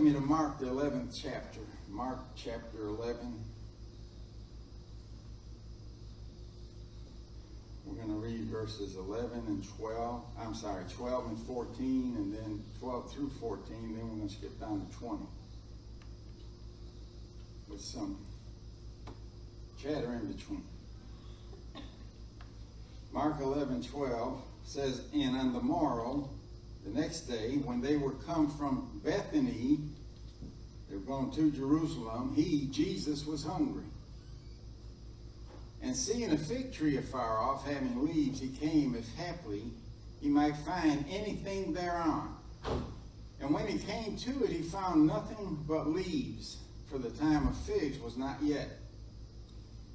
With me to Mark, the 11th chapter. Mark chapter 11. We're going to read verses 11 and 12. I'm sorry, 12 and 14, and then 12 through 14. Then we're going to skip down to 20 with some chatter in between. Mark 11, 12 says, And on the morrow, the next day, when they were come from Bethany, they were going to Jerusalem, he, Jesus, was hungry. And seeing a fig tree afar off, having leaves, he came, if haply he might find anything thereon. And when he came to it, he found nothing but leaves, for the time of figs was not yet.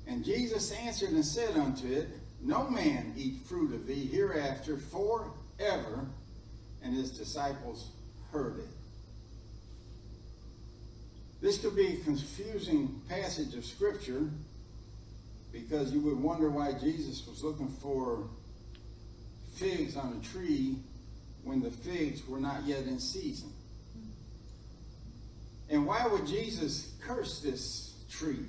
And Jesus answered and said unto it, No man eat fruit of thee hereafter forever. And his disciples heard it. This could be a confusing passage of Scripture because you would wonder why Jesus was looking for figs on a tree when the figs were not yet in season. And why would Jesus curse this tree?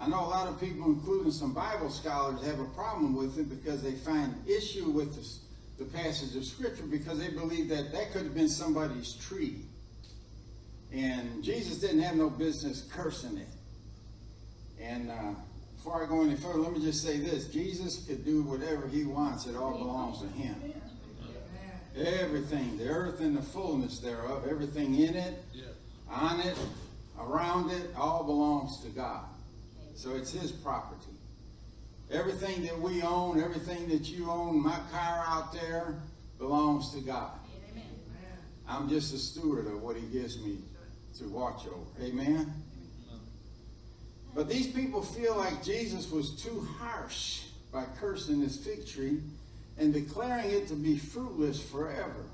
I know a lot of people, including some Bible scholars, have a problem with it because they find issue with this, the passage of Scripture because they believed that that could have been somebody's tree. And Jesus didn't have no business cursing it. And uh, before I go any further, let me just say this Jesus could do whatever he wants, it all belongs to him. Everything, the earth and the fullness thereof, everything in it, on it, around it, all belongs to God. So it's his property. Everything that we own, everything that you own, my car out there, belongs to God. I'm just a steward of what he gives me to watch over. Amen? But these people feel like Jesus was too harsh by cursing this fig tree and declaring it to be fruitless forever.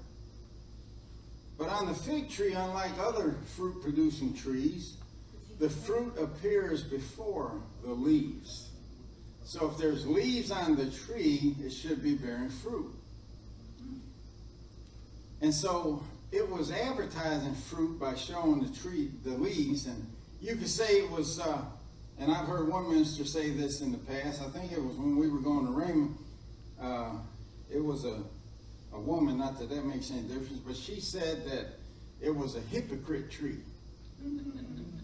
But on the fig tree, unlike other fruit producing trees, the fruit appears before the leaves. So if there's leaves on the tree, it should be bearing fruit. And so it was advertising fruit by showing the tree, the leaves, and you could say it was, uh, and I've heard one minister say this in the past. I think it was when we were going to Rhema. Uh, it was a, a woman, not that that makes any difference, but she said that it was a hypocrite tree.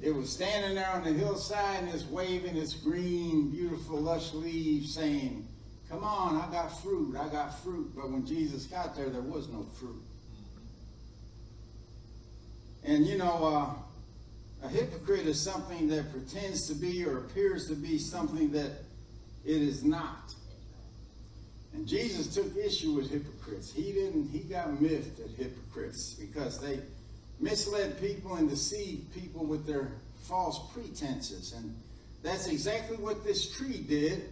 It was standing there on the hillside and it's waving its green, beautiful, lush leaves saying, Come on, I got fruit, I got fruit. But when Jesus got there, there was no fruit. And you know, uh, a hypocrite is something that pretends to be or appears to be something that it is not. And Jesus took issue with hypocrites. He didn't, he got miffed at hypocrites because they misled people and deceived people with their false pretenses. And that's exactly what this tree did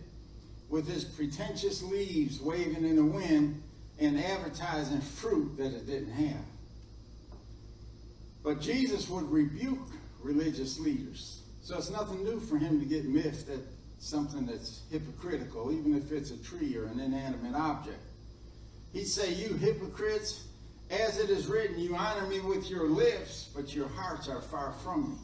with its pretentious leaves waving in the wind and advertising fruit that it didn't have. But Jesus would rebuke religious leaders. So it's nothing new for him to get miffed at something that's hypocritical, even if it's a tree or an inanimate object. He'd say, You hypocrites, as it is written, you honor me with your lips, but your hearts are far from me.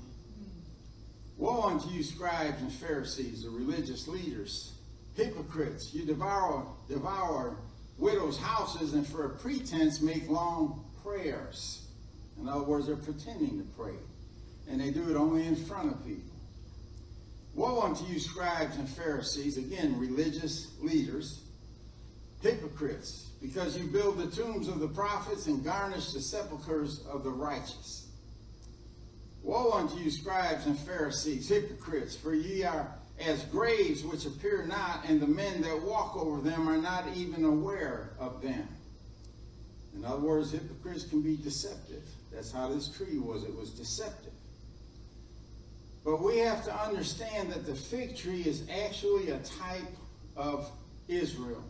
Woe unto you, scribes and Pharisees, the religious leaders, hypocrites! You devour, devour widows' houses, and for a pretense make long prayers. In other words, they're pretending to pray. And they do it only in front of people. Woe unto you, scribes and Pharisees, again, religious leaders, hypocrites, because you build the tombs of the prophets and garnish the sepulchres of the righteous. Woe unto you, scribes and Pharisees, hypocrites, for ye are as graves which appear not, and the men that walk over them are not even aware of them. In other words, hypocrites can be deceptive. That's how this tree was. It was deceptive. But we have to understand that the fig tree is actually a type of Israel.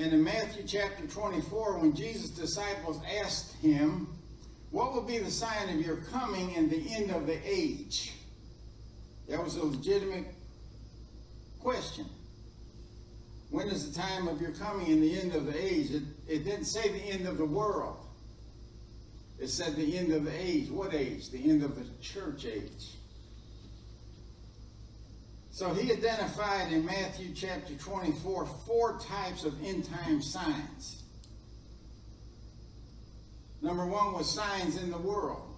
And in Matthew chapter 24, when Jesus' disciples asked him, What will be the sign of your coming and the end of the age? That was a legitimate question. When is the time of your coming and the end of the age? It, it didn't say the end of the world. It said the end of the age. What age? The end of the church age. So he identified in Matthew chapter 24 four types of end time signs. Number one was signs in the world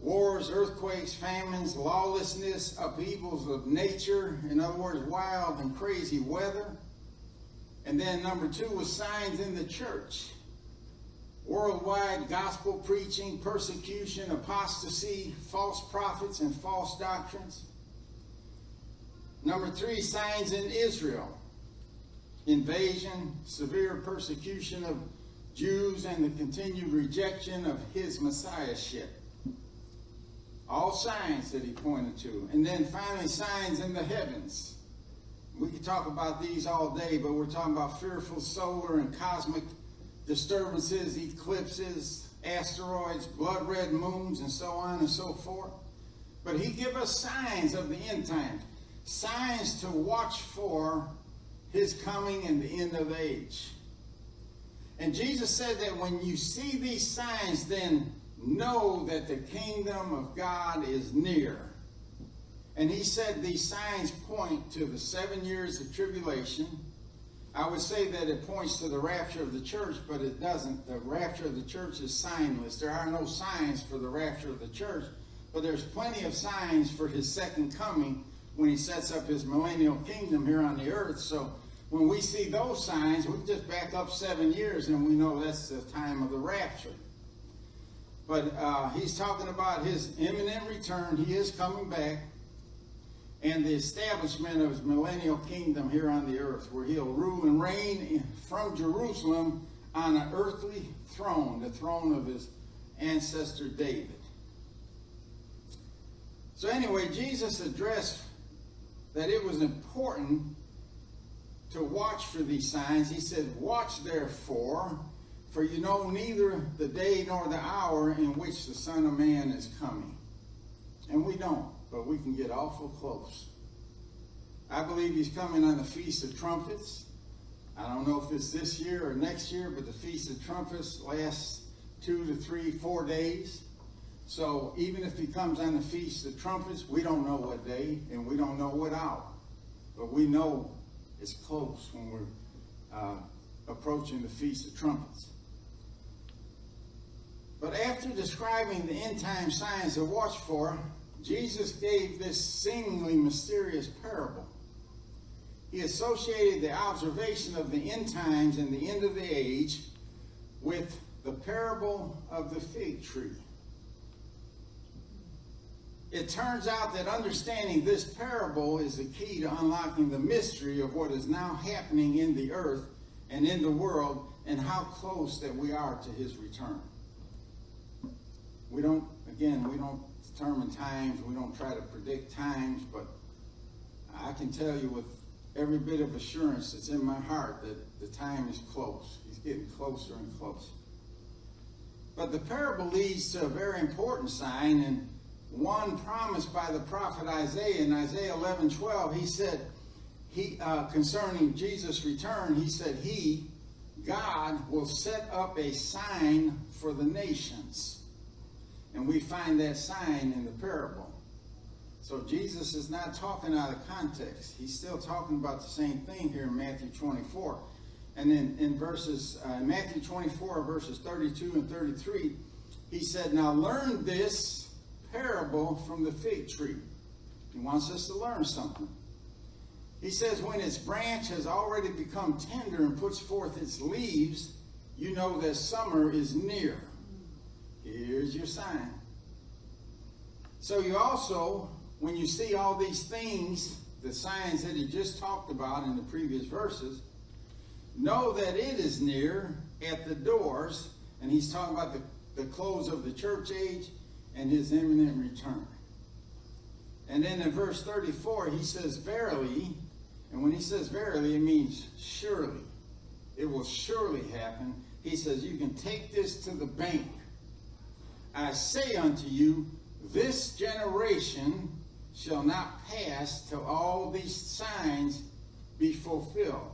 wars, earthquakes, famines, lawlessness, upheavals of nature, in other words, wild and crazy weather. And then number two was signs in the church worldwide gospel preaching, persecution, apostasy, false prophets, and false doctrines. Number three, signs in Israel invasion, severe persecution of Jews, and the continued rejection of his messiahship. All signs that he pointed to. And then finally, signs in the heavens. We could talk about these all day, but we're talking about fearful solar and cosmic disturbances, eclipses, asteroids, blood red moons, and so on and so forth. But he give us signs of the end times signs to watch for his coming and the end of age. And Jesus said that when you see these signs, then know that the kingdom of God is near. And he said these signs point to the seven years of tribulation. I would say that it points to the rapture of the church, but it doesn't. The rapture of the church is signless. There are no signs for the rapture of the church, but there's plenty of signs for his second coming when he sets up his millennial kingdom here on the earth. So when we see those signs, we just back up seven years and we know that's the time of the rapture. But uh, he's talking about his imminent return. He is coming back. And the establishment of his millennial kingdom here on the earth, where he'll rule and reign from Jerusalem on an earthly throne, the throne of his ancestor David. So, anyway, Jesus addressed that it was important to watch for these signs. He said, Watch therefore, for you know neither the day nor the hour in which the Son of Man is coming. And we don't, but we can get awful close. I believe he's coming on the Feast of Trumpets. I don't know if it's this year or next year, but the Feast of Trumpets lasts two to three, four days. So even if he comes on the Feast of Trumpets, we don't know what day and we don't know what hour. But we know it's close when we're uh, approaching the Feast of Trumpets. But after describing the end time signs to watch for, Jesus gave this seemingly mysterious parable. He associated the observation of the end times and the end of the age with the parable of the fig tree it turns out that understanding this parable is the key to unlocking the mystery of what is now happening in the earth and in the world and how close that we are to his return. We don't, again, we don't determine times, we don't try to predict times, but I can tell you with every bit of assurance that's in my heart that the time is close. He's getting closer and closer. But the parable leads to a very important sign, and one promised by the prophet Isaiah in Isaiah 11 12. He said, he, uh, concerning Jesus' return, he said, He, God, will set up a sign for the nations. And we find that sign in the parable. So Jesus is not talking out of context. He's still talking about the same thing here in Matthew 24. And then in verses, uh, Matthew 24, verses 32 and 33, he said, Now learn this parable from the fig tree. He wants us to learn something. He says, when its branch has already become tender and puts forth its leaves, you know that summer is near. Here's your sign. So you also, when you see all these things, the signs that he just talked about in the previous verses, know that it is near at the doors, and he's talking about the, the close of the church age and his imminent return. And then in verse 34, he says, Verily, and when he says verily, it means surely. It will surely happen. He says, You can take this to the bank. I say unto you, this generation shall not pass till all these signs be fulfilled.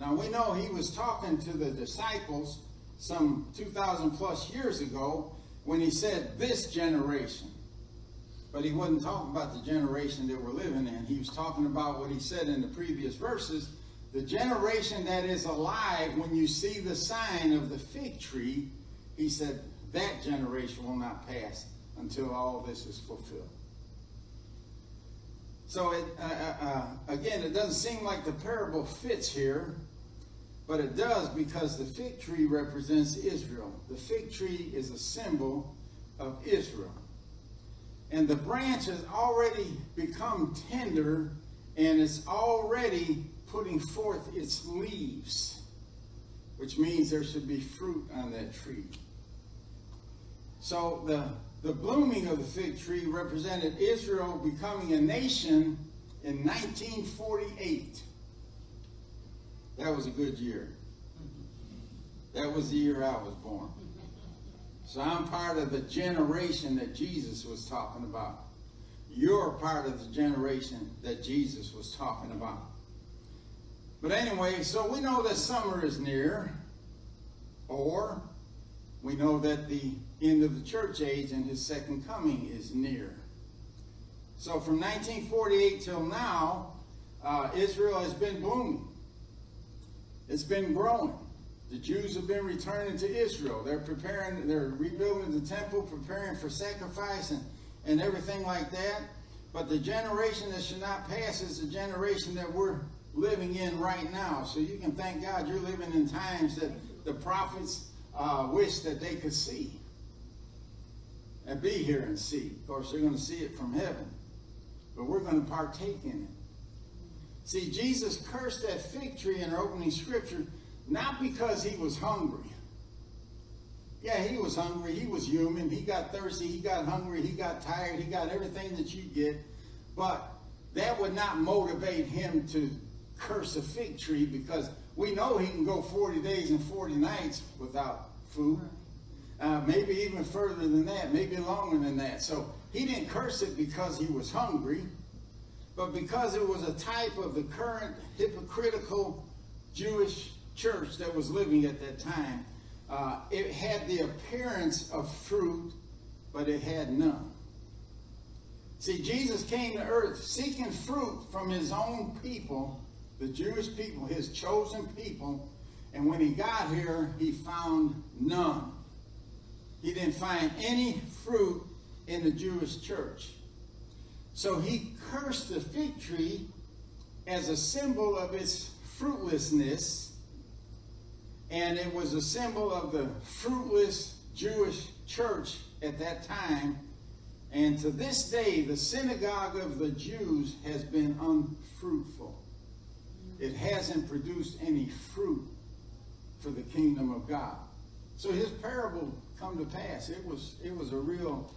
Now we know he was talking to the disciples some 2,000 plus years ago when he said this generation. But he wasn't talking about the generation that we're living in. He was talking about what he said in the previous verses the generation that is alive when you see the sign of the fig tree. He said that generation will not pass until all this is fulfilled. So, it, uh, uh, uh, again, it doesn't seem like the parable fits here, but it does because the fig tree represents Israel. The fig tree is a symbol of Israel. And the branch has already become tender and it's already putting forth its leaves, which means there should be fruit on that tree. So the the blooming of the fig tree represented Israel becoming a nation in 1948. That was a good year. That was the year I was born. So I'm part of the generation that Jesus was talking about. You're part of the generation that Jesus was talking about. But anyway, so we know that summer is near, or we know that the end of the church age and his second coming is near. So from 1948 till now, uh, Israel has been blooming. It's been growing. The Jews have been returning to Israel. They're preparing, they're rebuilding the temple, preparing for sacrifice and, and everything like that. But the generation that should not pass is the generation that we're living in right now. So you can thank God you're living in times that the prophets uh, wish that they could see and be here and see. Of course, they're going to see it from heaven, but we're going to partake in it. See, Jesus cursed that fig tree in our opening scripture not because he was hungry. Yeah, he was hungry. He was human. He got thirsty. He got hungry. He got tired. He got everything that you get. But that would not motivate him to curse a fig tree because we know he can go 40 days and 40 nights without food. Uh, maybe even further than that, maybe longer than that. So he didn't curse it because he was hungry, but because it was a type of the current hypocritical Jewish church that was living at that time. Uh, it had the appearance of fruit, but it had none. See, Jesus came to earth seeking fruit from his own people, the Jewish people, his chosen people, and when he got here, he found none. He didn't find any fruit in the Jewish church. So he cursed the fig tree as a symbol of its fruitlessness, and it was a symbol of the fruitless Jewish church at that time. And to this day, the synagogue of the Jews has been unfruitful. It hasn't produced any fruit for the kingdom of God. So his parable come to pass. It was it was a real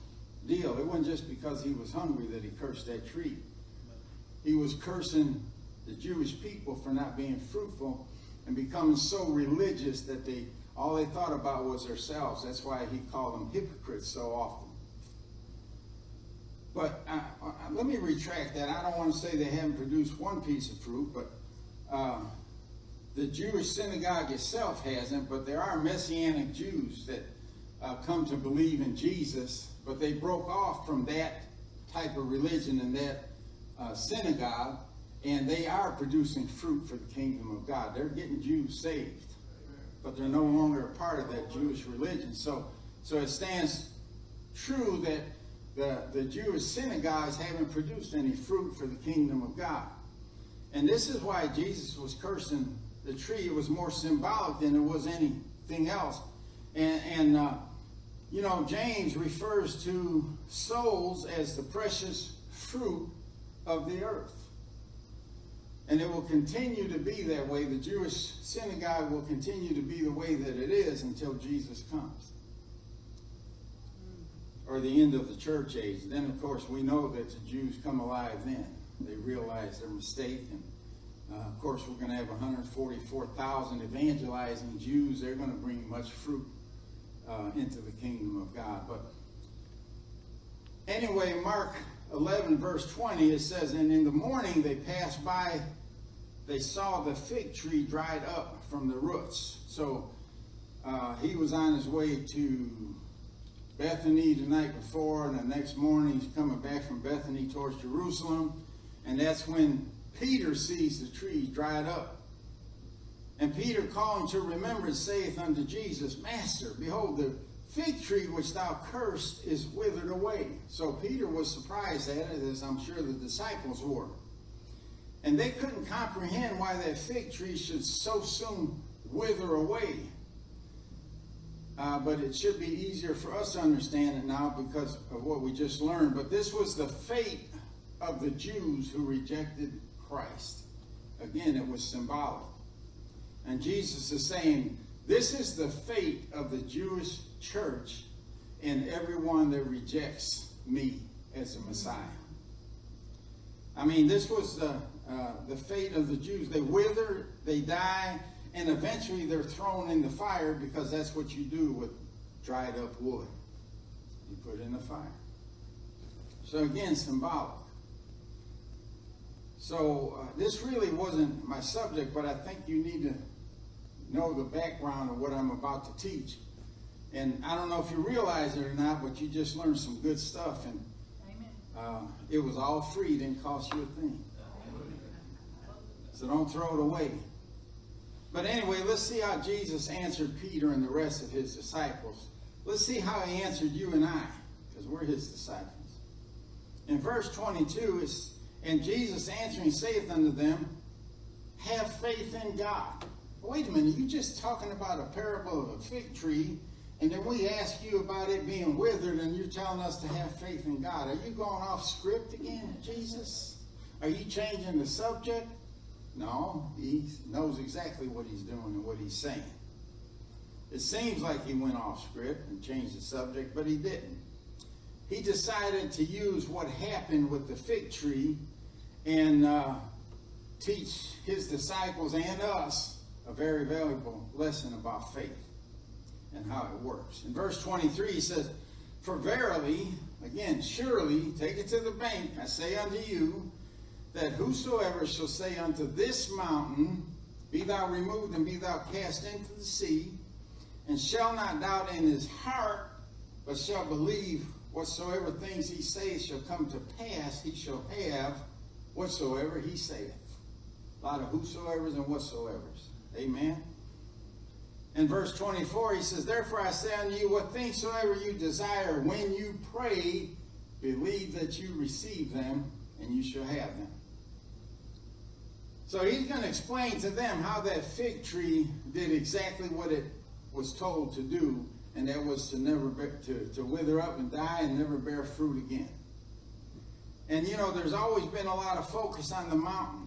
deal. It wasn't just because he was hungry that he cursed that tree. He was cursing the Jewish people for not being fruitful and becoming so religious that they all they thought about was themselves. That's why he called them hypocrites so often. But uh, uh, let me retract that. I don't want to say they haven't produced one piece of fruit, but uh, the Jewish synagogue itself hasn't. But there are Messianic Jews that uh, come to believe in Jesus, but they broke off from that type of religion and that uh, synagogue, and they are producing fruit for the kingdom of God. They're getting Jews saved, but they're no longer a part of that Jewish religion. So, so it stands true that the, the Jewish synagogues haven't produced any fruit for the kingdom of God. And this is why Jesus was cursing the tree. It was more symbolic than it was anything else. And, and uh, you know, James refers to souls as the precious fruit of the earth. And it will continue to be that way. The Jewish synagogue will continue to be the way that it is until Jesus comes. Or the end of the church age. Then, of course, we know that the Jews come alive then. They realize their mistake. And, uh, of course, we're going to have 144,000 evangelizing Jews. They're going to bring much fruit uh, into the kingdom of God. But anyway, Mark 11, verse 20, it says, And in the morning they passed by, they saw the fig tree dried up from the roots. So uh, he was on his way to Bethany the night before, and the next morning he's coming back from Bethany towards Jerusalem. And that's when Peter sees the tree dried up. And Peter, calling to remembrance, saith unto Jesus, Master, behold, the fig tree which thou cursed is withered away. So Peter was surprised at it, as I'm sure the disciples were. And they couldn't comprehend why that fig tree should so soon wither away. Uh, but it should be easier for us to understand it now because of what we just learned. But this was the fate of the Jews who rejected Christ. Again, it was symbolic. And Jesus is saying, This is the fate of the Jewish church and everyone that rejects me as a Messiah. I mean, this was the, uh, the fate of the Jews. They wither, they die, and eventually they're thrown in the fire because that's what you do with dried up wood. You put it in the fire. So again, symbolic. So uh, this really wasn't my subject, but I think you need to know the background of what I'm about to teach. And I don't know if you realize it or not, but you just learned some good stuff. And uh, it was all free, didn't cost you a thing. So don't throw it away. But anyway, let's see how Jesus answered Peter and the rest of his disciples. Let's see how he answered you and I, because we're his disciples. In verse 22, it's, and Jesus answering saith unto them, Have faith in God. Wait a minute, you just talking about a parable of a fig tree and then we ask you about it being withered, and you're telling us to have faith in God. Are you going off script again, Jesus? Are you changing the subject? No, he knows exactly what he's doing and what he's saying. It seems like he went off script and changed the subject, but he didn't. He decided to use what happened with the fig tree and uh, teach his disciples and us a very valuable lesson about faith and how it works. In verse 23, he says, For verily, again, surely, take it to the bank, I say unto you, that whosoever shall say unto this mountain, Be thou removed and be thou cast into the sea, and shall not doubt in his heart, but shall believe whatsoever things he saith shall come to pass, he shall have whatsoever he saith. A lot of whosoever's and whatsoever's. Amen. In verse 24, he says, Therefore I say unto you, what things soever you desire, when you pray, believe that you receive them, and you shall have them. So he's going to explain to them how that fig tree did exactly what it was told to do, and that was to never to, to wither up and die and never bear fruit again. And you know, there's always been a lot of focus on the mountain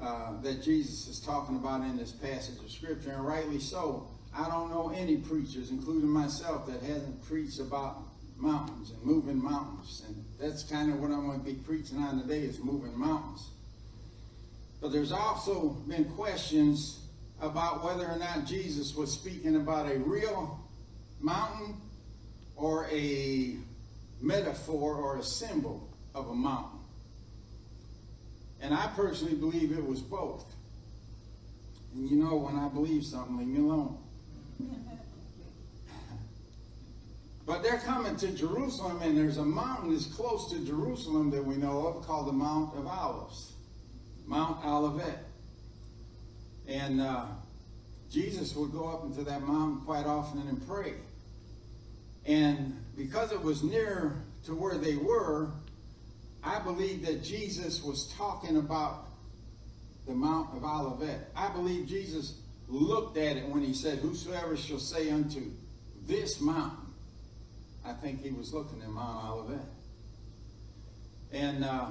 uh, that Jesus is talking about in this passage of Scripture, and rightly so. I don't know any preachers, including myself, that hasn't preached about mountains and moving mountains. And that's kind of what I'm going to be preaching on today is moving mountains. But there's also been questions about whether or not Jesus was speaking about a real mountain or a metaphor or a symbol of a mountain. And I personally believe it was both. And you know, when I believe something, leave me alone. but they're coming to Jerusalem, and there's a mountain that's close to Jerusalem that we know of called the Mount of Olives, Mount Olivet. And uh, Jesus would go up into that mountain quite often and pray. And because it was near to where they were, I believe that Jesus was talking about the Mount of Olivet. I believe Jesus looked at it when he said, Whosoever shall say unto this mountain, I think he was looking at Mount Olivet. And uh,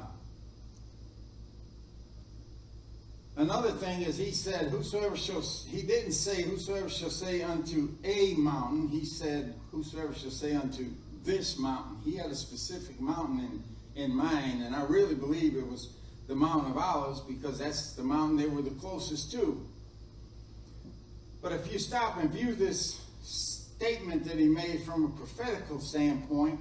Another thing is he said, Whosoever shall, he didn't say, Whosoever shall say unto a mountain. He said, Whosoever shall say unto this mountain. He had a specific mountain in, in mind, and I really believe it was the Mount of Olives because that's the mountain they were the closest to. But if you stop and view this statement that he made from a prophetical standpoint,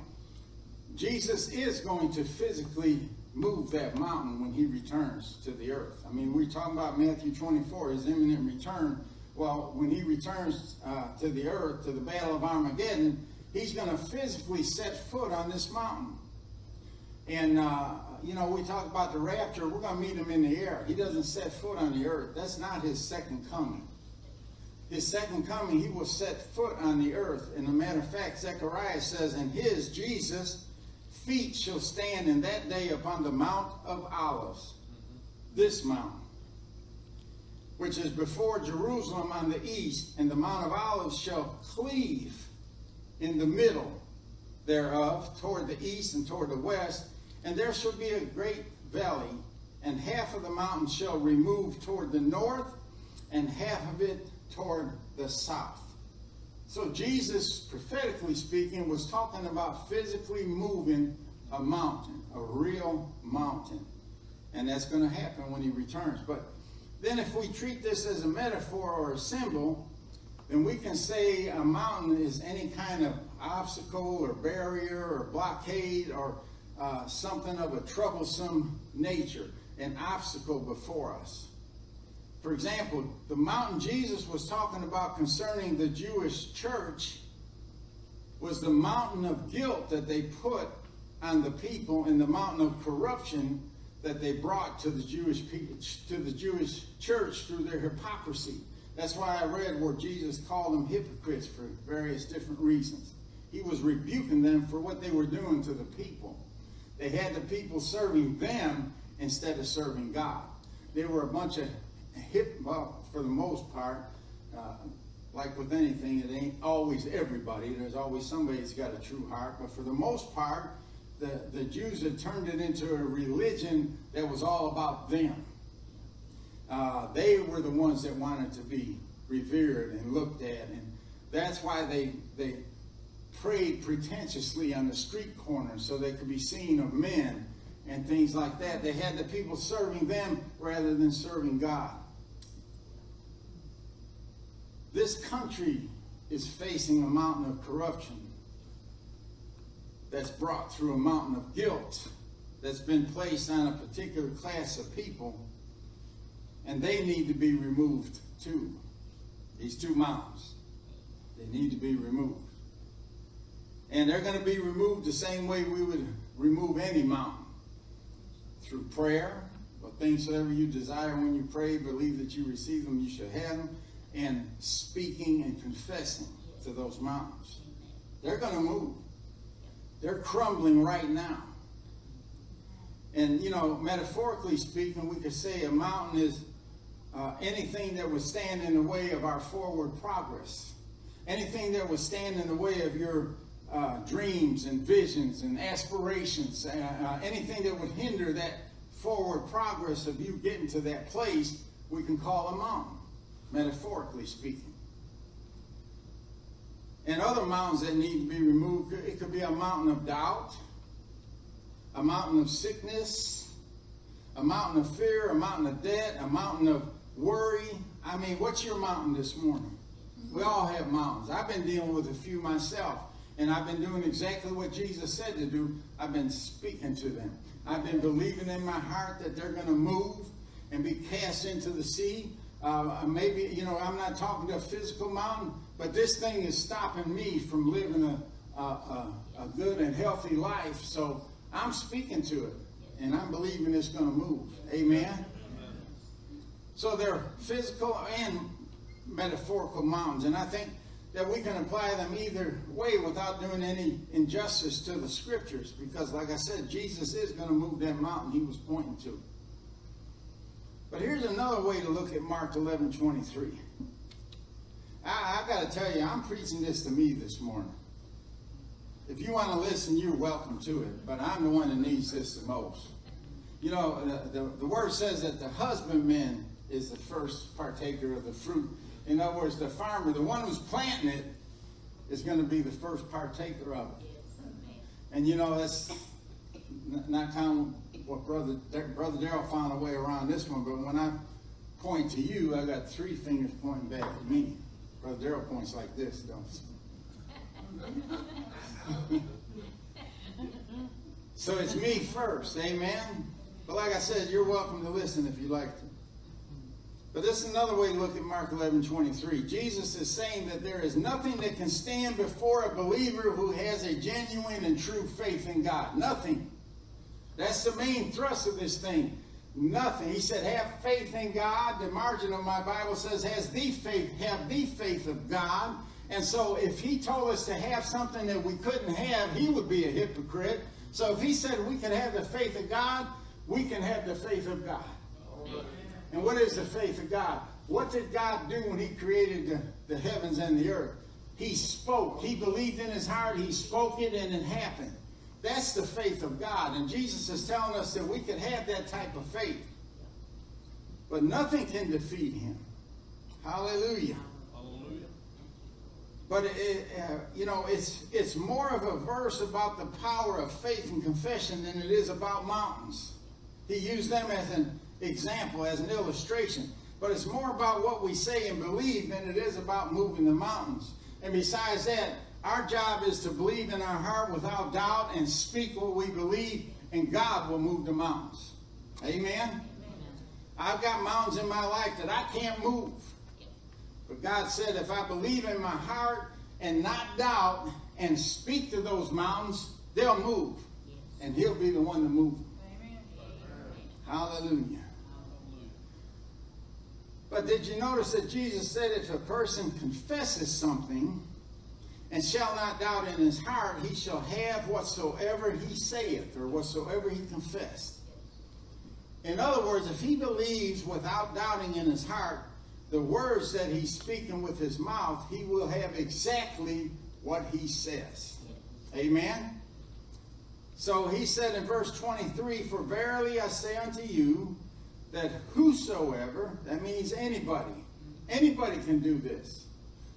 Jesus is going to physically move that mountain when he returns to the earth. I mean, we're talking about Matthew 24, his imminent return. Well, when he returns uh, to the earth, to the Battle of Armageddon, he's going to physically set foot on this mountain. And, uh, you know, we talk about the rapture, we're going to meet him in the air. He doesn't set foot on the earth. That's not his second coming. His second coming, he will set foot on the earth. And a matter of fact, Zechariah says, and his, Jesus, feet shall stand in that day upon the Mount of Olives, this mountain, which is before Jerusalem on the east, and the Mount of Olives shall cleave in the middle thereof, toward the east and toward the west, and there shall be a great valley, and half of the mountain shall remove toward the north, and half of it toward the south. So Jesus, prophetically speaking, was talking about physically moving a mountain, a real mountain. And that's going to happen when he returns. But then if we treat this as a metaphor or a symbol, then we can say a mountain is any kind of obstacle or barrier or blockade or uh, something of a troublesome nature, an obstacle before us. For example, the mountain Jesus was talking about concerning the Jewish church was the mountain of guilt that they put on the people and the mountain of corruption that they brought to the Jewish people, to the Jewish church through their hypocrisy. That's why I read where Jesus called them hypocrites for various different reasons. He was rebuking them for what they were doing to the people. They had the people serving them instead of serving God. They were a bunch of hip, well, for the most part, uh, like with anything, it ain't always everybody. There's always somebody that's got a true heart. But for the most part, the, the Jews had turned it into a religion that was all about them. Uh, they were the ones that wanted to be revered and looked at. And that's why they, they prayed pretentiously on the street corners so they could be seen of men and things like that. They had the people serving them rather than serving God. This country is facing a mountain of corruption that's brought through a mountain of guilt that's been placed on a particular class of people, and they need to be removed too. These two mountains, they need to be removed. And they're going to be removed the same way we would remove any mountain through prayer, but things whatever you desire when you pray, believe that you receive them, you shall have them and speaking and confessing to those mountains. They're going to move. They're crumbling right now. And, you know, metaphorically speaking, we could say a mountain is uh, anything that would stand in the way of our forward progress. Anything that would stand in the way of your uh, dreams and visions and aspirations. Uh, uh anything that would hinder that forward progress of you getting to that place, we can call a mountain metaphorically speaking. And other mountains that need to be removed, it could be a mountain of doubt, a mountain of sickness, a mountain of fear, a mountain of debt, a mountain of worry. I mean, what's your mountain this morning? We all have mountains. I've been dealing with a few myself, and I've been doing exactly what Jesus said to do. I've been speaking to them. I've been believing in my heart that they're going to move and be cast into the sea. Uh, maybe, you know, I'm not talking to a physical mountain, but this thing is stopping me from living a, a, a, a good and healthy life. So I'm speaking to it, and I'm believing it's going to move. Amen? Amen? So they're physical and metaphorical mountains, and I think that we can apply them either way without doing any injustice to the scriptures, because, like I said, Jesus is going to move that mountain he was pointing to. But here's another way to look at Mark 11 23. I, I got to tell you, I'm preaching this to me this morning. If you want to listen, you're welcome to it, but I'm the one that needs this the most. You know, the, the, the word says that the husbandman is the first partaker of the fruit. In other words, the farmer, the one who's planting it, is going to be the first partaker of it. And you know, that's not kind of what Brother Brother Daryl found a way around this one, but when I point to you, I got three fingers pointing back at me. Brother Daryl points like this, don't so it's me first, amen? But like I said, you're welcome to listen if you like to. But this is another way to look at Mark 11, 23. Jesus is saying that there is nothing that can stand before a believer who has a genuine and true faith in God. Nothing. That's the main thrust of this thing. Nothing. He said, have faith in God. The margin of my Bible says, has the faith, have the faith of God. And so if he told us to have something that we couldn't have, he would be a hypocrite. So if he said we could have the faith of God, we can have the faith of God. And what is the faith of God? What did God do when he created the, the heavens and the earth? He spoke. He believed in his heart. He spoke it and it happened. That's the faith of God. And Jesus is telling us that we can have that type of faith. But nothing can defeat him. Hallelujah. Hallelujah. But it, uh, you know, it's it's more of a verse about the power of faith and confession than it is about mountains. He used them as an example, as an illustration. But it's more about what we say and believe than it is about moving the mountains. And besides that, our job is to believe in our heart without doubt and speak what we believe, and God will move the mountains. Amen? Amen. I've got mountains in my life that I can't move. But God said, if I believe in my heart and not doubt and speak to those mountains, they'll move. And He'll be the one to move them. Amen. Hallelujah. But did you notice that Jesus said if a person confesses something, and shall not doubt in his heart, he shall have whatsoever he saith, or whatsoever he confessed. In other words, if he believes without doubting in his heart the words that he's speaking with his mouth, he will have exactly what he says. Amen? So he said in verse 23, For verily I say unto you, that whosoever, that means anybody, anybody can do this.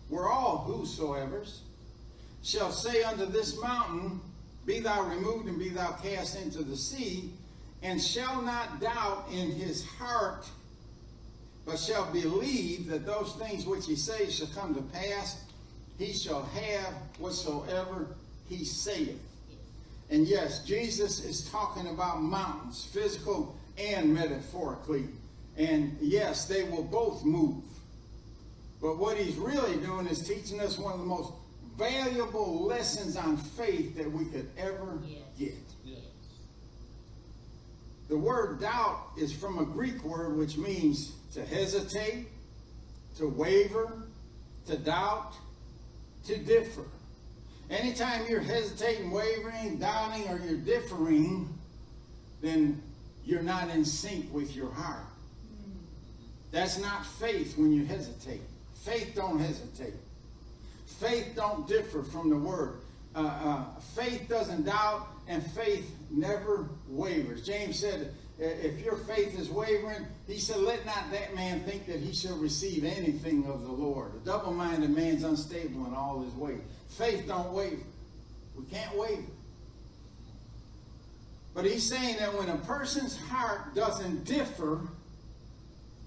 We're all whosoevers shall say unto this mountain, Be thou removed and be thou cast into the sea, and shall not doubt in his heart, but shall believe that those things which he says shall come to pass, he shall have whatsoever he saith. And yes, Jesus is talking about mountains, physical and metaphorically. And yes, they will both move. But what he's really doing is teaching us one of the most valuable lessons on faith that we could ever yes. get. Yes. The word doubt is from a Greek word which means to hesitate, to waver, to doubt, to differ. Anytime you're hesitating, wavering, doubting, or you're differing, then you're not in sync with your heart. That's not faith when you hesitate. Faith don't hesitate. Faith don't differ from the word. Uh, uh, faith doesn't doubt, and faith never wavers. James said, if your faith is wavering, he said, let not that man think that he shall receive anything of the Lord. A double-minded man's unstable in all his ways. Faith don't waver. We can't waver. But he's saying that when a person's heart doesn't differ,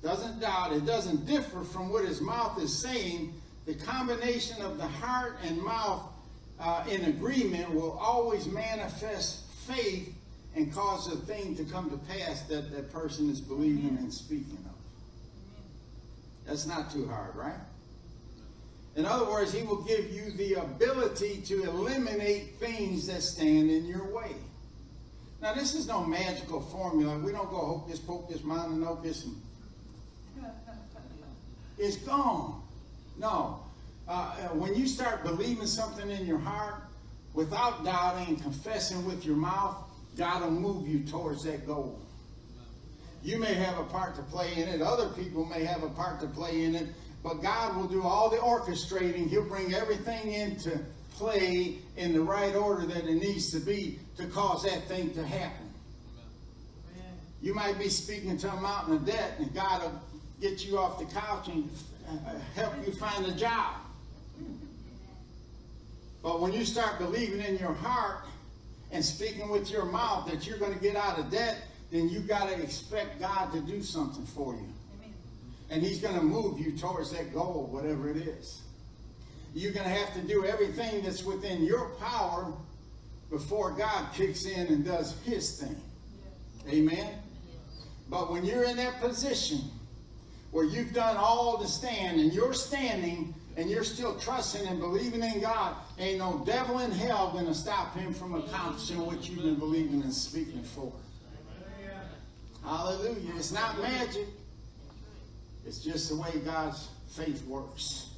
doesn't doubt, it doesn't differ from what his mouth is saying, the combination of the heart and mouth uh, in agreement will always manifest faith and cause a thing to come to pass that that person is believing and speaking of. That's not too hard, right? In other words, he will give you the ability to eliminate things that stand in your way. Now, this is no magical formula. We don't go hocus pocus, mountain hocus, and hope this. it's gone. No. Uh, uh, when you start believing something in your heart without doubting and confessing with your mouth, God will move you towards that goal. You may have a part to play in it. Other people may have a part to play in it. But God will do all the orchestrating. He'll bring everything into play in the right order that it needs to be to cause that thing to happen. You might be speaking to a mountain of debt, and God will get you off the couch and uh, help you find a job. But when you start believing in your heart and speaking with your mouth that you're going to get out of debt, then you got to expect God to do something for you. And He's going to move you towards that goal, whatever it is. You're going to have to do everything that's within your power before God kicks in and does His thing. Amen? But when you're in that position where you've done all to stand and you're standing and you're still trusting and believing in God, ain't no devil in hell going to stop him from accomplishing what you've been believing and speaking for. Hallelujah. It's not magic. It's just the way God's faith works.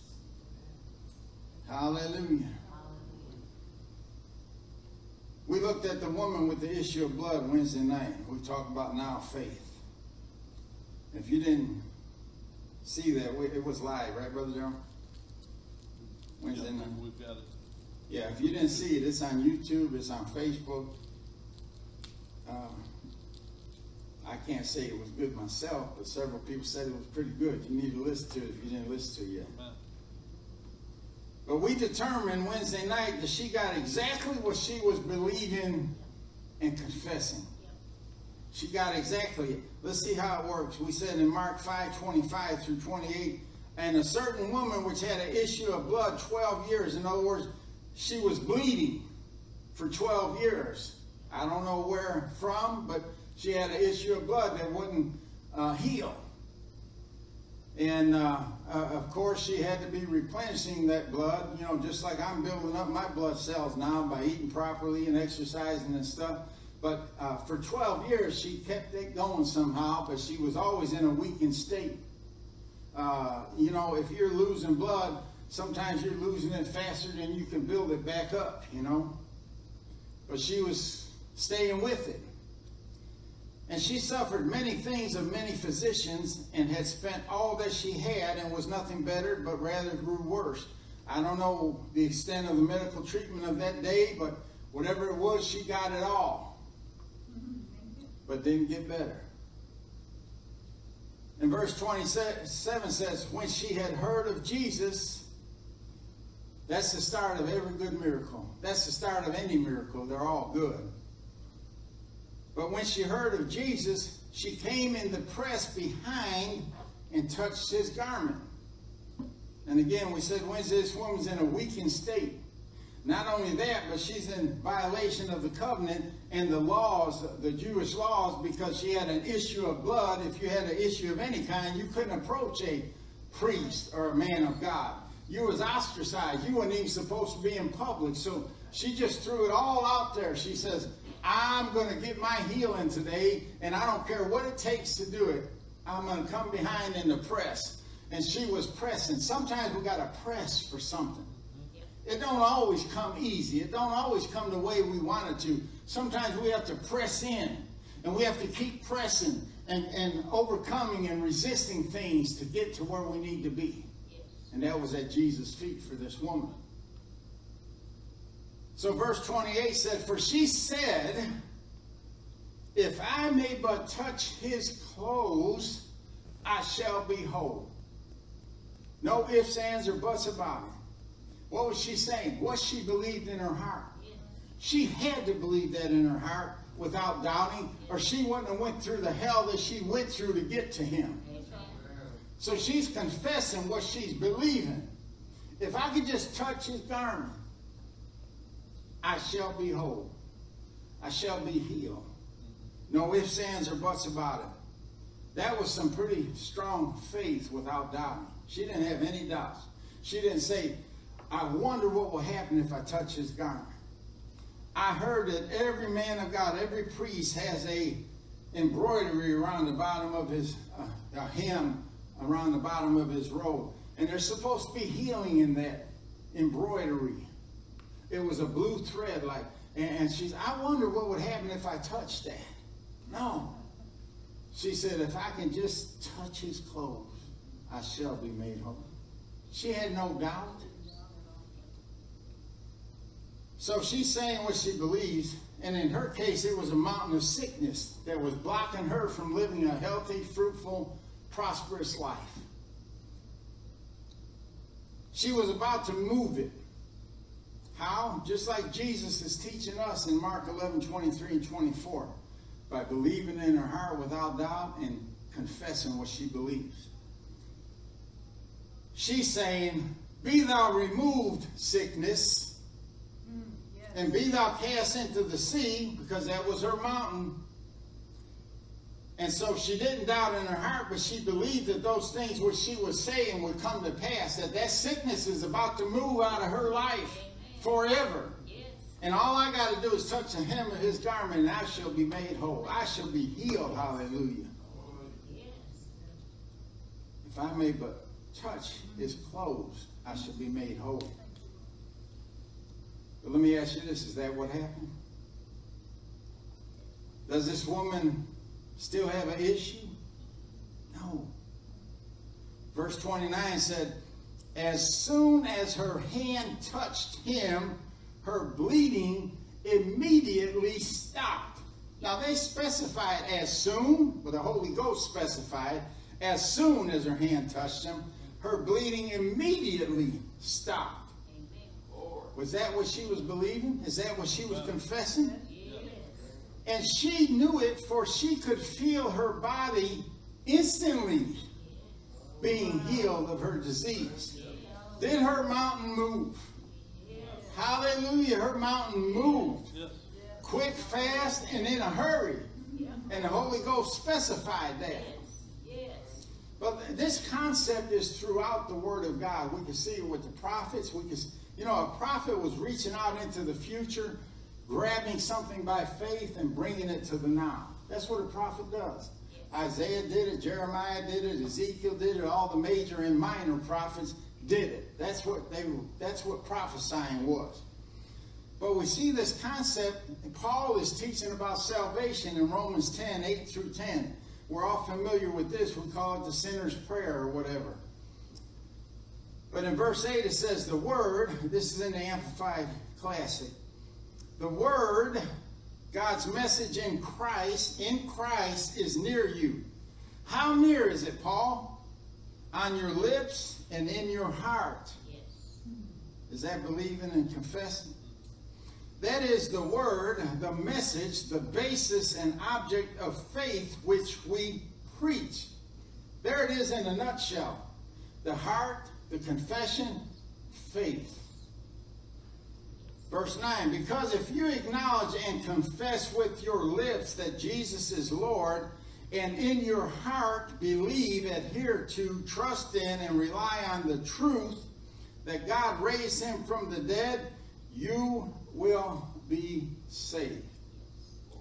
Hallelujah. We looked at the woman with the issue of blood Wednesday night. We talked about now faith. If you didn't see that, it was live, right, Brother John? Wednesday night. We've got it. Yeah, if you didn't see it, it's on YouTube, it's on Facebook. Um, I can't say it was good myself, but several people said it was pretty good. You need to listen to it if you didn't listen to it yet. Amen. But we determined Wednesday night that she got exactly what she was believing and confessing. She got exactly it. Let's see how it works. We said in Mark 5 25 through 28, and a certain woman which had an issue of blood 12 years. In other words, she was bleeding for 12 years. I don't know where from, but she had an issue of blood that wouldn't uh, heal. And uh, uh, of course, she had to be replenishing that blood, you know, just like I'm building up my blood cells now by eating properly and exercising and stuff. But uh, for 12 years, she kept it going somehow, but she was always in a weakened state. Uh, you know, if you're losing blood, sometimes you're losing it faster than you can build it back up, you know. But she was staying with it. And she suffered many things of many physicians and had spent all that she had and was nothing better, but rather grew worse. I don't know the extent of the medical treatment of that day, but whatever it was, she got it all. But didn't get better. And verse 27 says, When she had heard of Jesus, that's the start of every good miracle. That's the start of any miracle. They're all good. But when she heard of Jesus, she came in the press behind and touched his garment. And again, we said Wednesday, this woman's in a weakened state. Not only that, but she's in violation of the covenant and the laws, the Jewish laws, because she had an issue of blood. If you had an issue of any kind, you couldn't approach a priest or a man of God. You was ostracized. You weren't even supposed to be in public. So she just threw it all out there. She says, I'm going to get my healing today, and I don't care what it takes to do it. I'm going to come behind in the press. And she was pressing. Sometimes we got to press for something. It don't always come easy. It don't always come the way we want it to. Sometimes we have to press in, and we have to keep pressing and, and overcoming and resisting things to get to where we need to be. And that was at Jesus' feet for this woman. So verse 28 said, For she said, If I may but touch his clothes, I shall be whole. No ifs, ands, or buts about it. What was she saying? What she believed in her heart. She had to believe that in her heart without doubting, or she wouldn't have went through the hell that she went through to get to him. So she's confessing what she's believing. If I could just touch his garment, I shall be whole. I shall be healed. No ifs, ands, or buts about it. That was some pretty strong faith without doubting. She didn't have any doubts. She didn't say, I wonder what will happen if I touch his garment. I heard that every man of God, every priest has a embroidery around the bottom of his uh, a hem around the bottom of his robe, and there's supposed to be healing in that embroidery. It was a blue thread, like, and she's, I wonder what would happen if I touched that. No. She said, if I can just touch his clothes, I shall be made whole. She had no doubt. So she's saying what she believes, and in her case, it was a mountain of sickness that was blocking her from living a healthy, fruitful, prosperous life. She was about to move it. How? Just like Jesus is teaching us in Mark 11 23 and 24 by believing in her heart without doubt and confessing what she believes. She's saying, Be thou removed, sickness, mm, yes. and be thou cast into the sea, because that was her mountain. And so she didn't doubt in her heart, but she believed that those things which she was saying would come to pass, that that sickness is about to move out of her life forever. And all I got to do is touch the hem of his garment, and I shall be made whole. I shall be healed. Hallelujah. If I may but touch his clothes, I shall be made whole. But let me ask you this is that what happened? Does this woman still have an issue? No. Verse 29 said, As soon as her hand touched him, her bleeding immediately stopped. Now they specified as soon, but the Holy Ghost specified, as soon as her hand touched him, her bleeding immediately stopped. Was that what she was believing? Is that what she was confessing? And she knew it, for she could feel her body instantly being healed of her disease. Did her mountain move? Hallelujah. Her mountain moved. Quick, fast, and in a hurry. And the Holy Ghost specified that. Yes. But this concept is throughout the Word of God. We can see it with the prophets. We can, you know, a prophet was reaching out into the future, grabbing something by faith and bringing it to the now. That's what a prophet does. Isaiah did it, Jeremiah did it, Ezekiel did it, all the major and minor prophets did it. That's what they that's what prophesying was. But we see this concept, Paul is teaching about salvation in Romans 10, 8 through 10. We're all familiar with this. We call it the sinner's prayer or whatever. But in verse 8 it says, the word, this is in the Amplified Classic, the word, God's message in Christ, in Christ is near you. How near is it, Paul? On your lips and in your heart. Yes. Is that believing and confessing? That is the word, the message, the basis and object of faith which we preach. There it is in a nutshell. The heart, the confession, faith. Verse 9, because if you acknowledge and confess with your lips that Jesus is Lord, and in your heart believe, adhere to, trust in, and rely on the truth that God raised him from the dead, you will be saved.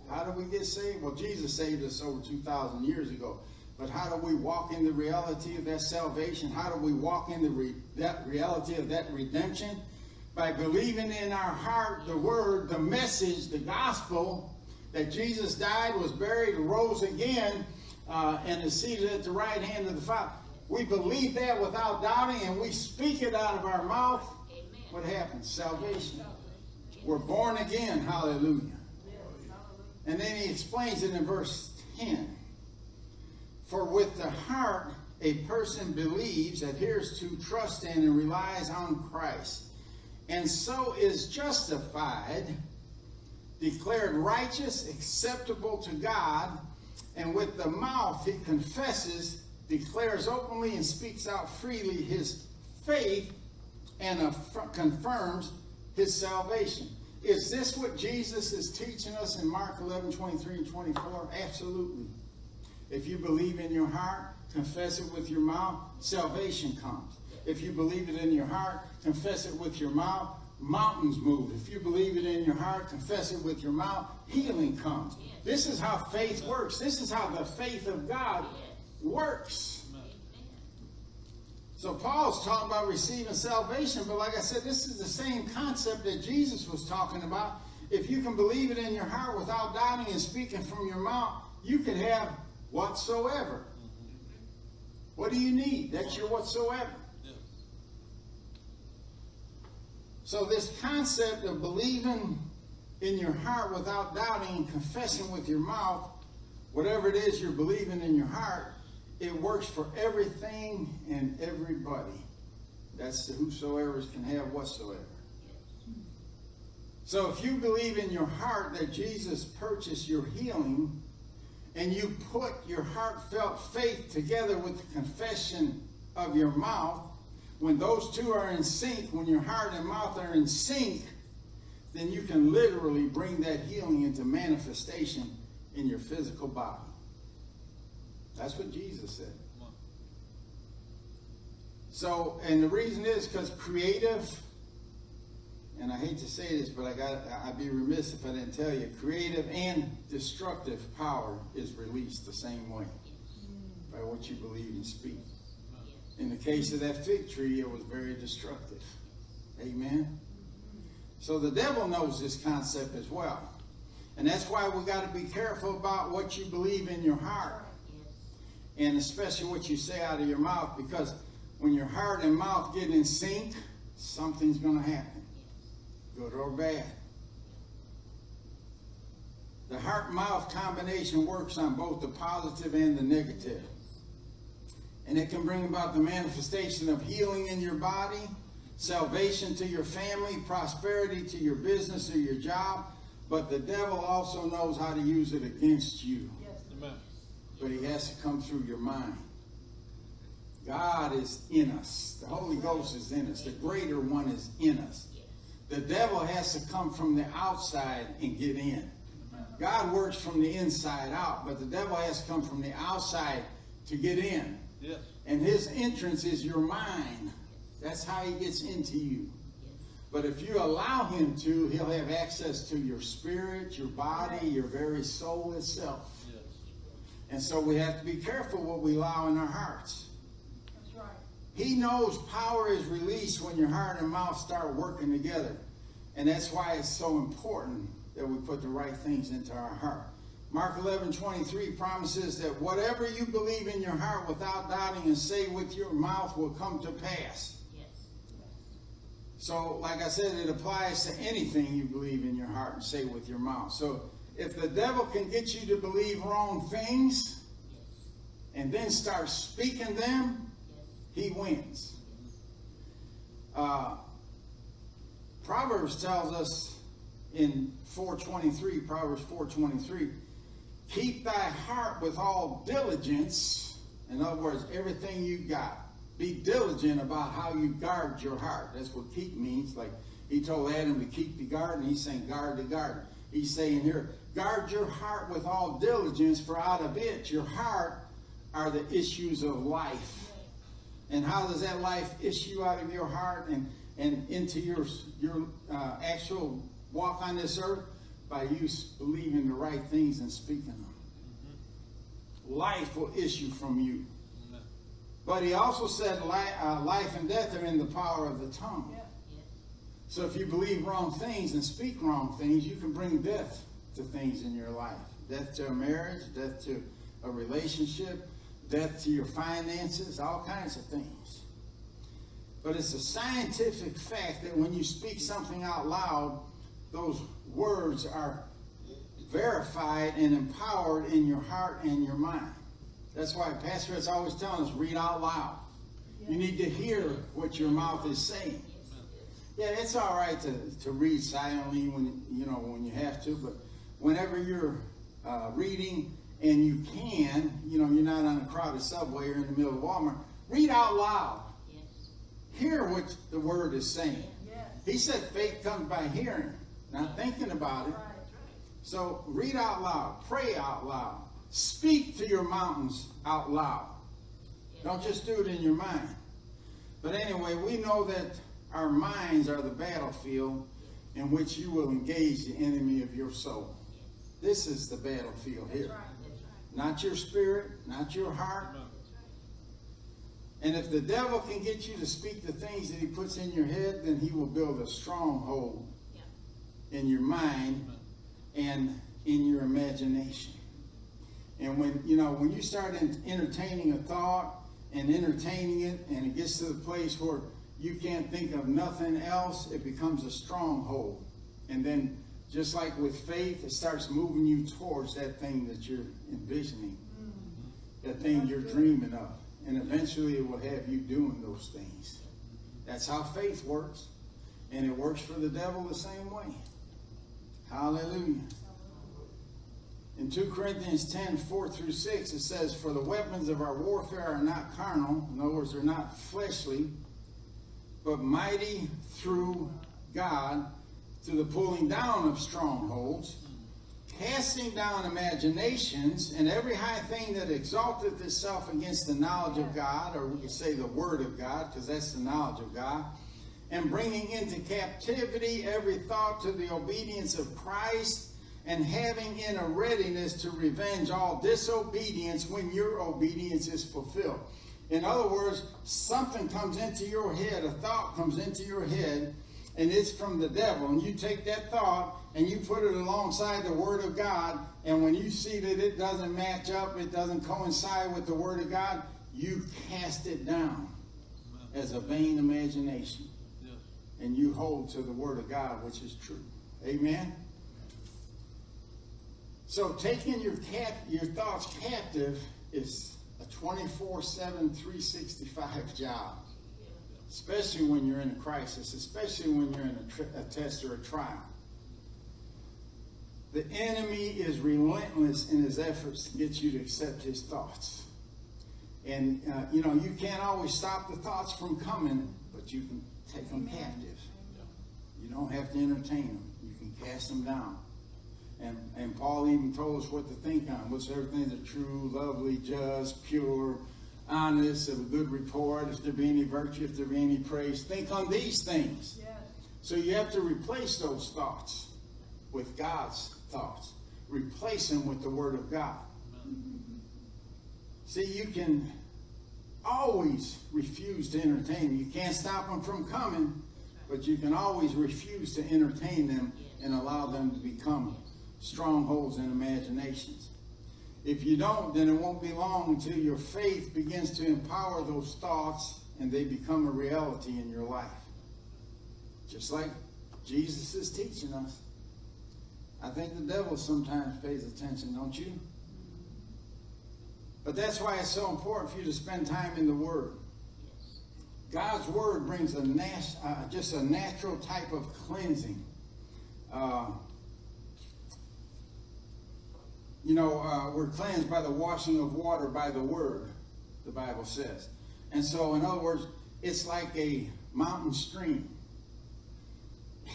How do we get saved? Well, Jesus saved us over 2,000 years ago. But how do we walk in the reality of that salvation? How do we walk in the re that reality of that redemption? By believing in our heart the word, the message, the gospel that Jesus died, was buried, rose again, uh, and is seated at the right hand of the Father. We believe that without doubting, and we speak it out of our mouth. Amen. What happens? Salvation. We're born again. Hallelujah. And then he explains it in verse 10. For with the heart a person believes, adheres to, trusts in, and relies on Christ, and so is justified declared righteous, acceptable to God, and with the mouth he confesses, declares openly, and speaks out freely his faith and confirms his salvation. Is this what Jesus is teaching us in Mark 11, 23 and 24? Absolutely. If you believe in your heart, confess it with your mouth, salvation comes. If you believe it in your heart, confess it with your mouth, mountains move. If you believe it in your heart, confess it with your mouth, healing comes. This is how faith works. This is how the faith of God works. So Paul's talking about receiving salvation, but like I said, this is the same concept that Jesus was talking about. If you can believe it in your heart without doubting and speaking from your mouth, you can have whatsoever. What do you need? That's your whatsoever. So this concept of believing in your heart without doubting and confessing with your mouth, whatever it is you're believing in your heart, it works for everything and everybody. That's the whosoever can have whatsoever. So if you believe in your heart that Jesus purchased your healing, and you put your heartfelt faith together with the confession of your mouth, when those two are in sync, when your heart and mouth are in sync, then you can literally bring that healing into manifestation in your physical body. That's what Jesus said. So, and the reason is because creative, and I hate to say this, but I got I'd be remiss if I didn't tell you, creative and destructive power is released the same way by what you believe and speak. In the case of that fig tree, it was very destructive. Amen. So the devil knows this concept as well. And that's why we got to be careful about what you believe in your heart. And especially what you say out of your mouth because when your heart and mouth get in sync, something's going to happen, good or bad. The heart mouth combination works on both the positive and the negative. And it can bring about the manifestation of healing in your body, salvation to your family, prosperity to your business or your job. But the devil also knows how to use it against you. Yes. But he has to come through your mind. God is in us. The Holy Ghost is in us. The greater one is in us. The devil has to come from the outside and get in. God works from the inside out, but the devil has to come from the outside to get in. Yes. And his entrance is your mind. That's how he gets into you. But if you allow him to, he'll have access to your spirit, your body, your very soul itself. Yes. And so we have to be careful what we allow in our hearts. He knows power is released when your heart and mouth start working together. And that's why it's so important that we put the right things into our heart. Mark 11, 23 promises that whatever you believe in your heart without doubting and say with your mouth will come to pass. Yes. So, like I said, it applies to anything you believe in your heart and say with your mouth. So, if the devil can get you to believe wrong things and then start speaking them, he wins. Uh, Proverbs tells us in 423, Proverbs 423, keep thy heart with all diligence. In other words, everything you got. Be diligent about how you guard your heart. That's what keep means. Like he told Adam to keep the garden, he's saying guard the garden. He's saying here, guard your heart with all diligence, for out of it, your heart, are the issues of life. And how does that life issue out of your heart and, and into your, your uh, actual walk on this earth? By you believing the right things and speaking them. Mm-hmm. Life will issue from you. Mm-hmm. But he also said uh, life and death are in the power of the tongue. Yeah. Yeah. So if you believe wrong things and speak wrong things, you can bring death to things in your life. Death to a marriage, death to a relationship, death to your finances, all kinds of things. But it's a scientific fact that when you speak something out loud, those words are verified and empowered in your heart and your mind. That's why Pastor is always telling us read out loud. You need to hear what your mouth is saying. Yeah, it's all right to, to read silently when you know when you have to, but whenever you're uh, reading and you can, you know, you're not on a crowded subway or in the middle of Walmart, read out loud. Yes. Hear what the word is saying. Yes. He said faith comes by hearing, not thinking about it. So read out loud, pray out loud, speak to your mountains out loud. Don't just do it in your mind. But anyway, we know that our minds are the battlefield in which you will engage the enemy of your soul. This is the battlefield here. Not your spirit, not your heart. And if the devil can get you to speak the things that he puts in your head, then he will build a stronghold. In your mind and in your imagination. And when you know when you start entertaining a thought and entertaining it, and it gets to the place where you can't think of nothing else, it becomes a stronghold. And then, just like with faith, it starts moving you towards that thing that you're envisioning, that thing you're dreaming of. And eventually, it will have you doing those things. That's how faith works. And it works for the devil the same way. Hallelujah. In 2 Corinthians 10 4 through 6, it says, For the weapons of our warfare are not carnal, in other words, they're not fleshly, but mighty through God to the pulling down of strongholds, casting down imaginations and every high thing that exalteth itself against the knowledge of God, or we could say the Word of God, because that's the knowledge of God, and bringing into captivity every thought to the obedience of Christ and having in a readiness to revenge all disobedience when your obedience is fulfilled. In other words, something comes into your head, a thought comes into your head, and it's from the devil. And you take that thought and you put it alongside the Word of God, and when you see that it doesn't match up, it doesn't coincide with the Word of God, you cast it down as a vain imagination. And you hold to the Word of God, which is true. Amen? So taking your cap, your thoughts captive is a 24-7, 365 job. Especially when you're in a crisis, especially when you're in a, tri- a test or a trial. The enemy is relentless in his efforts to get you to accept his thoughts. And, uh, you know, you can't always stop the thoughts from coming, but you can take them captive. You don't have to entertain them. You can cast them down. And, and Paul even told us what to think on. What's everything that's true, lovely, just, pure, honest, of a good report, if there be any virtue, if there be any praise. Think on these things. Yes. So you have to replace those thoughts with God's thoughts. Replace them with the Word of God. Mm-hmm. See, you can always refuse to entertain them. You can't stop them from coming, but you can always refuse to entertain them and allow them to become strongholds and imaginations. If you don't, then it won't be long until your faith begins to empower those thoughts and they become a reality in your life. Just like Jesus is teaching us. I think the devil sometimes pays attention, don't you? But that's why it's so important for you to spend time in the Word. God's Word brings a nat- uh, just a natural type of cleansing. Uh, you know, uh, we're cleansed by the washing of water by the Word, the Bible says. And so, in other words, it's like a mountain stream.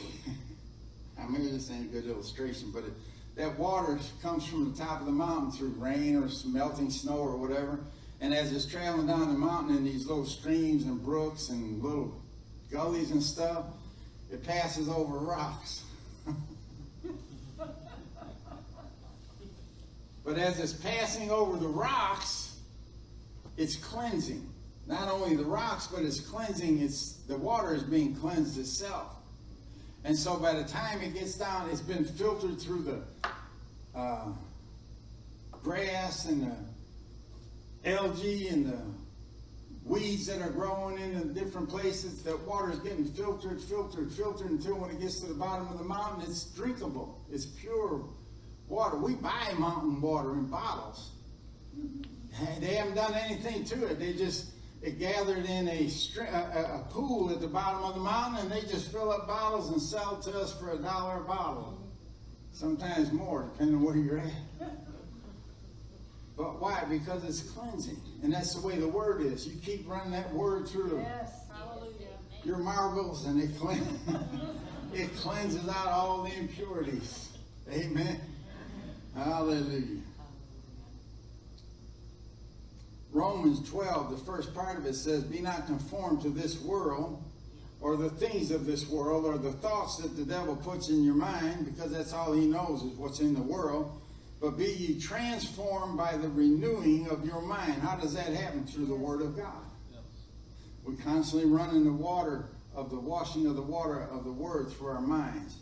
I mean, this ain't a good illustration, but it, that water comes from the top of the mountain through rain or melting snow or whatever. And as it's traveling down the mountain in these little streams and brooks and little gullies and stuff, it passes over rocks. but as it's passing over the rocks, it's cleansing. Not only the rocks, but it's cleansing. It's the water is being cleansed itself. And so by the time it gets down, it's been filtered through the uh, grass and the algae and the weeds that are growing in the different places. That water is getting filtered, filtered, filtered until when it gets to the bottom of the mountain, it's drinkable. It's pure water. We buy mountain water in bottles. They haven't done anything to it. They just it gathered in a, a, a, pool at the bottom of the mountain, and they just fill up bottles and sell to us for a dollar a bottle. Sometimes more, depending on where you're at. But why? Because it's cleansing. And that's the way the word is. You keep running that word through Yes. Hallelujah. your marbles, and it, clean, it cleanses out all the impurities. Amen. Hallelujah. Romans 12, the first part of it says, Be not conformed to this world, or the things of this world, or the thoughts that the devil puts in your mind, because that's all he knows is what's in the world. But be ye transformed by the renewing of your mind. How does that happen? Through the Word of God. We constantly run in the water of the washing of the water of the Word through our minds.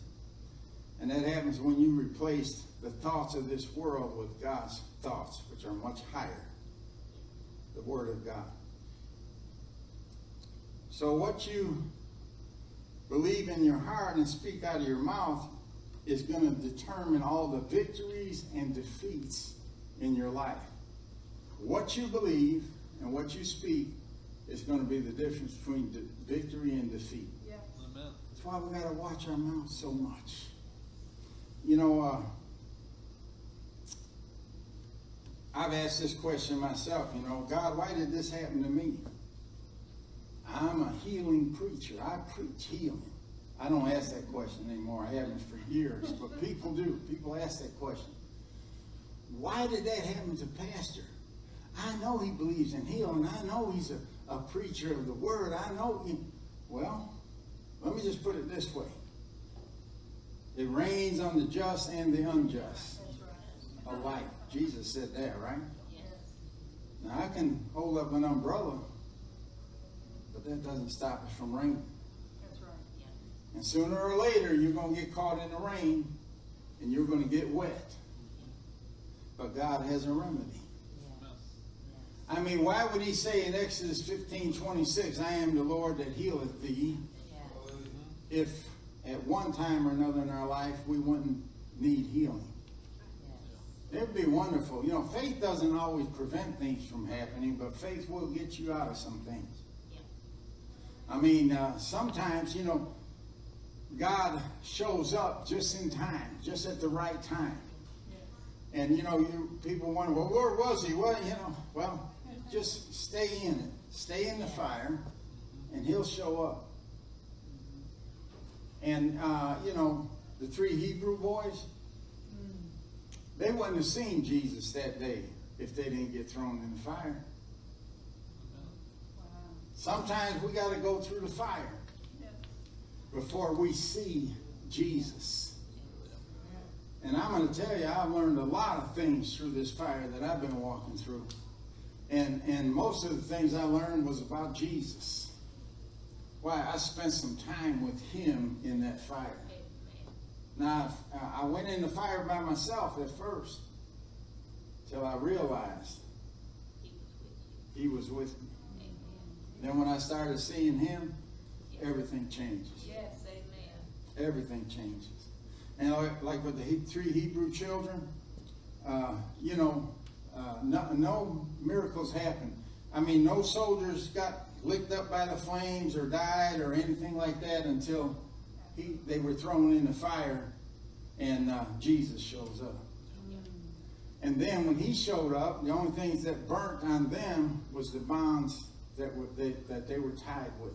And that happens when you replace the thoughts of this world with God's thoughts, which are much higher the Word of God. So what you believe in your heart and speak out of your mouth is going to determine all the victories and defeats in your life. What you believe and what you speak is going to be the difference between de- victory and defeat. Yeah. Amen. That's why we got to watch our mouth so much. You know, uh, I've asked this question myself. You know, God, why did this happen to me? I'm a healing preacher. I preach healing. I don't ask that question anymore. I haven't for years, but people do. People ask that question. Why did that happen to Pastor? I know he believes in healing. I know he's a, a preacher of the word. I know he. Well, let me just put it this way it rains on the just and the unjust alike. Jesus said that, right? Now, I can hold up an umbrella, but that doesn't stop it from raining. And sooner or later, you're going to get caught in the rain and you're going to get wet. But God has a remedy. I mean, why would he say in Exodus 15 26, I am the Lord that healeth thee, if at one time or another in our life we wouldn't need healing? It'd be wonderful. You know, faith doesn't always prevent things from happening, but faith will get you out of some things. I mean, uh, sometimes, you know, God shows up just in time, just at the right time. And, you know, you, people wonder, well, where was he? Well, you know, well, just stay in it. Stay in the fire, and he'll show up. And, uh, you know, the three Hebrew boys, they wouldn't have seen Jesus that day if they didn't get thrown in the fire. Sometimes we got to go through the fire. Before we see Jesus. And I'm going to tell you, I've learned a lot of things through this fire that I've been walking through. And, and most of the things I learned was about Jesus. Why? I spent some time with him in that fire. Now, I I went in the fire by myself at first, till I realized he was with me. Then when I started seeing him, everything changes. Yes, amen. Everything changes. And like, like with the three Hebrew children, uh, you know, uh, no, no miracles happened. I mean, no soldiers got licked up by the flames or died or anything like that until he, they were thrown in the fire and uh, Jesus shows up. And then when he showed up, the only things that burnt on them was the bonds that were they, that they were tied with.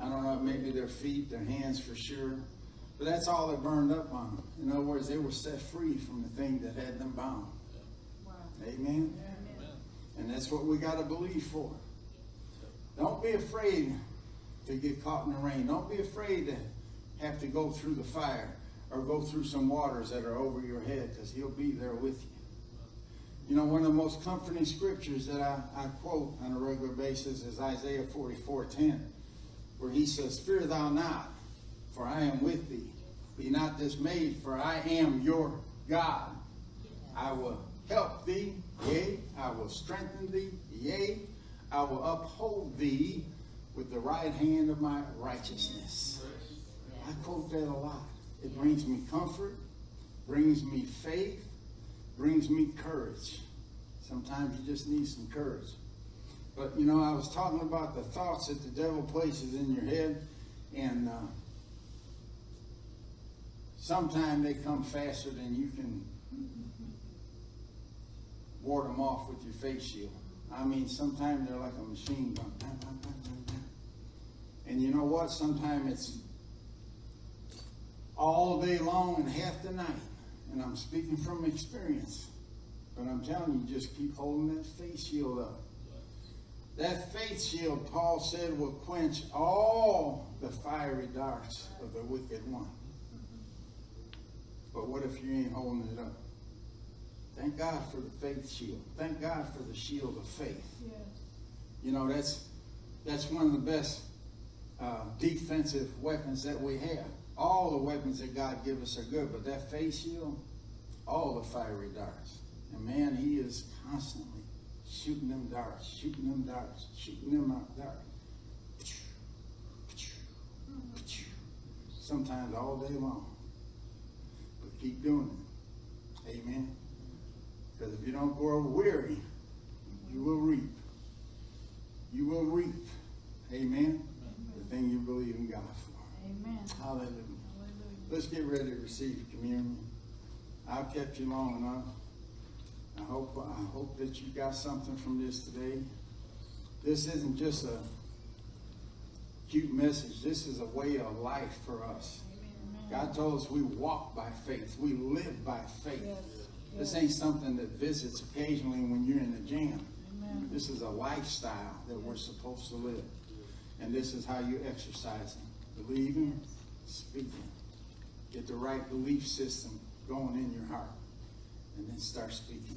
I don't know, maybe their feet, their hands for sure. But that's all that burned up on them. In other words, they were set free from the thing that had them bound. Wow. Amen? And that's what we got to believe for. Don't be afraid to get caught in the rain. Don't be afraid to have to go through the fire or go through some waters that are over your head because he'll be there with you. You know, one of the most comforting scriptures that I, I quote on a regular basis is Isaiah 44 10, where he says, Fear thou not, for I am with thee. Be not dismayed, for I am your God. I will help thee, yea, I will strengthen thee, yea, I will uphold thee with the right hand of my righteousness. I quote that a lot. It brings me comfort, brings me faith, brings me courage. Sometimes you just need some courage. But you know, I was talking about the thoughts that the devil places in your head, and uh, sometimes they come faster than you can ward them off with your face shield. I mean, sometimes they're like a machine gun. And you know what? Sometimes it's all day long and half the night. And I'm speaking from experience. But I'm telling you, just keep holding that face shield up. That faith shield, Paul said, will quench all the fiery darts of the wicked one. But what if you ain't holding it up? Thank God for the faith shield. Thank God for the shield of faith. Yes. You know, that's that's one of the best uh, defensive weapons that we have. All the weapons that God give us are good, but that faith shield, all the fiery darts. And man, he is constantly shooting them darts, shooting them darts, shooting them out darts. Sometimes all day long. But keep doing it. Amen. Because if you don't grow weary, you will reap. You will reap. Amen. The thing you believe in God for. Amen. Hallelujah. Hallelujah. Let's get ready to receive communion. I've kept you long enough. I hope I hope that you got something from this today. This isn't just a cute message. This is a way of life for us. God told us we walk by faith. We live by faith. Yes. This Yes. ain't something that visits occasionally when you're in the gym. Amen. This is a lifestyle that we're supposed to live. And this is how you exercise it. Believing, speaking. Get the right belief system going in your heart. And then start speaking.